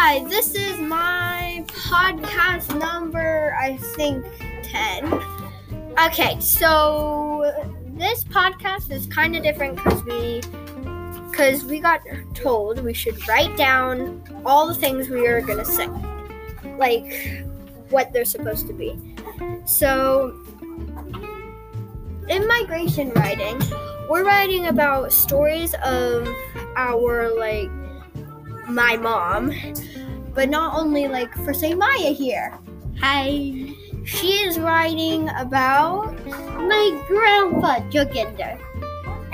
Hi, this is my podcast number, I think 10. Okay, so this podcast is kind of different because we because we got told we should write down all the things we are going to say. Like what they're supposed to be. So in migration writing, we're writing about stories of our like my mom, but not only like for say Maya here. Hi. She is writing about my grandpa Joginder.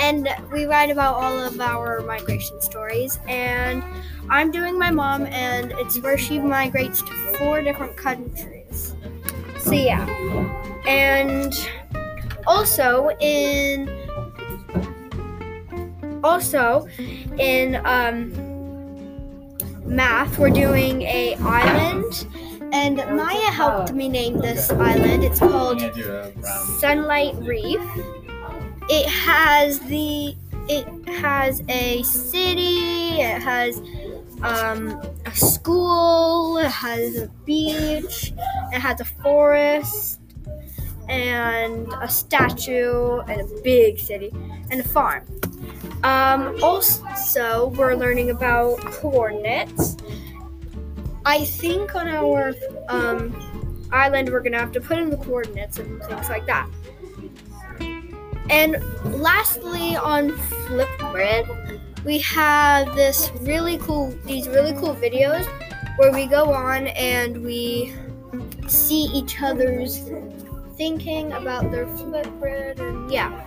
And we write about all of our migration stories. And I'm doing my mom, and it's where she migrates to four different countries. So, yeah. And also in also in um, math we're doing a island and maya helped me name this island it's called sunlight reef it has the it has a city it has um, a school it has a beach it has a forest and a statue and a big city and a farm. Um, also, we're learning about coordinates. I think on our um, island, we're gonna have to put in the coordinates and things like that. And lastly, on Flipgrid, we have this really cool, these really cool videos where we go on and we see each other's thinking about their Flipgrid and yeah.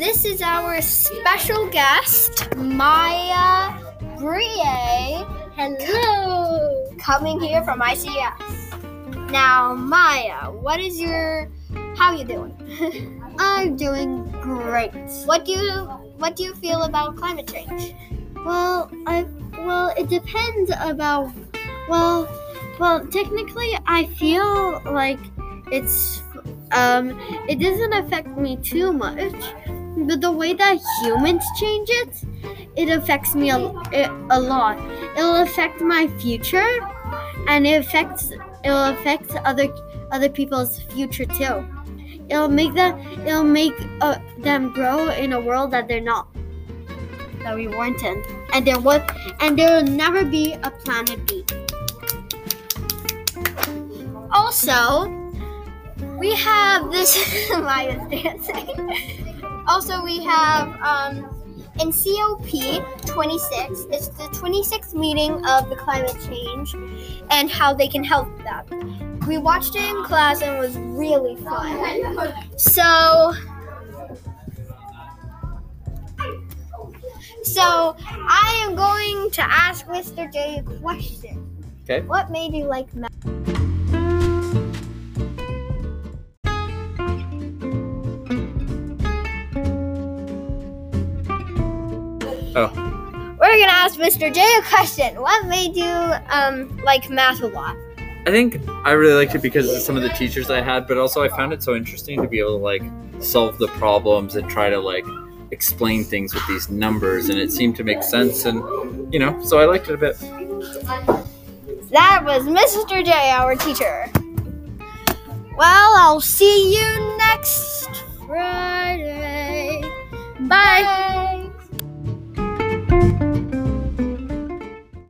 This is our special guest, Maya Brie. Hello. Coming here from ICS. Now, Maya, what is your how are you doing? I'm doing great. what do you what do you feel about climate change? Well, I well, it depends about well, well, technically I feel like it's um it doesn't affect me too much. But the way that humans change it, it affects me a, a lot. It'll affect my future and it affects it'll affect other other people's future too. It'll make them it'll make uh, them grow in a world that they're not that we weren't in, and there was and there will never be a planet B. Also, we have this Maya's dancing. also, we have um, in COP 26. It's the 26th meeting of the climate change and how they can help that. We watched it in class and it was really fun. So. So I am going to ask Mr. J a question. Okay. What made you like math? Oh, We're gonna ask Mr. J a question. What made you um like math a lot? I think I really liked it because of some of the teachers I had, but also I found it so interesting to be able to like solve the problems and try to like explain things with these numbers, and it seemed to make sense, and you know, so I liked it a bit. That was Mr. J, our teacher. Well, I'll see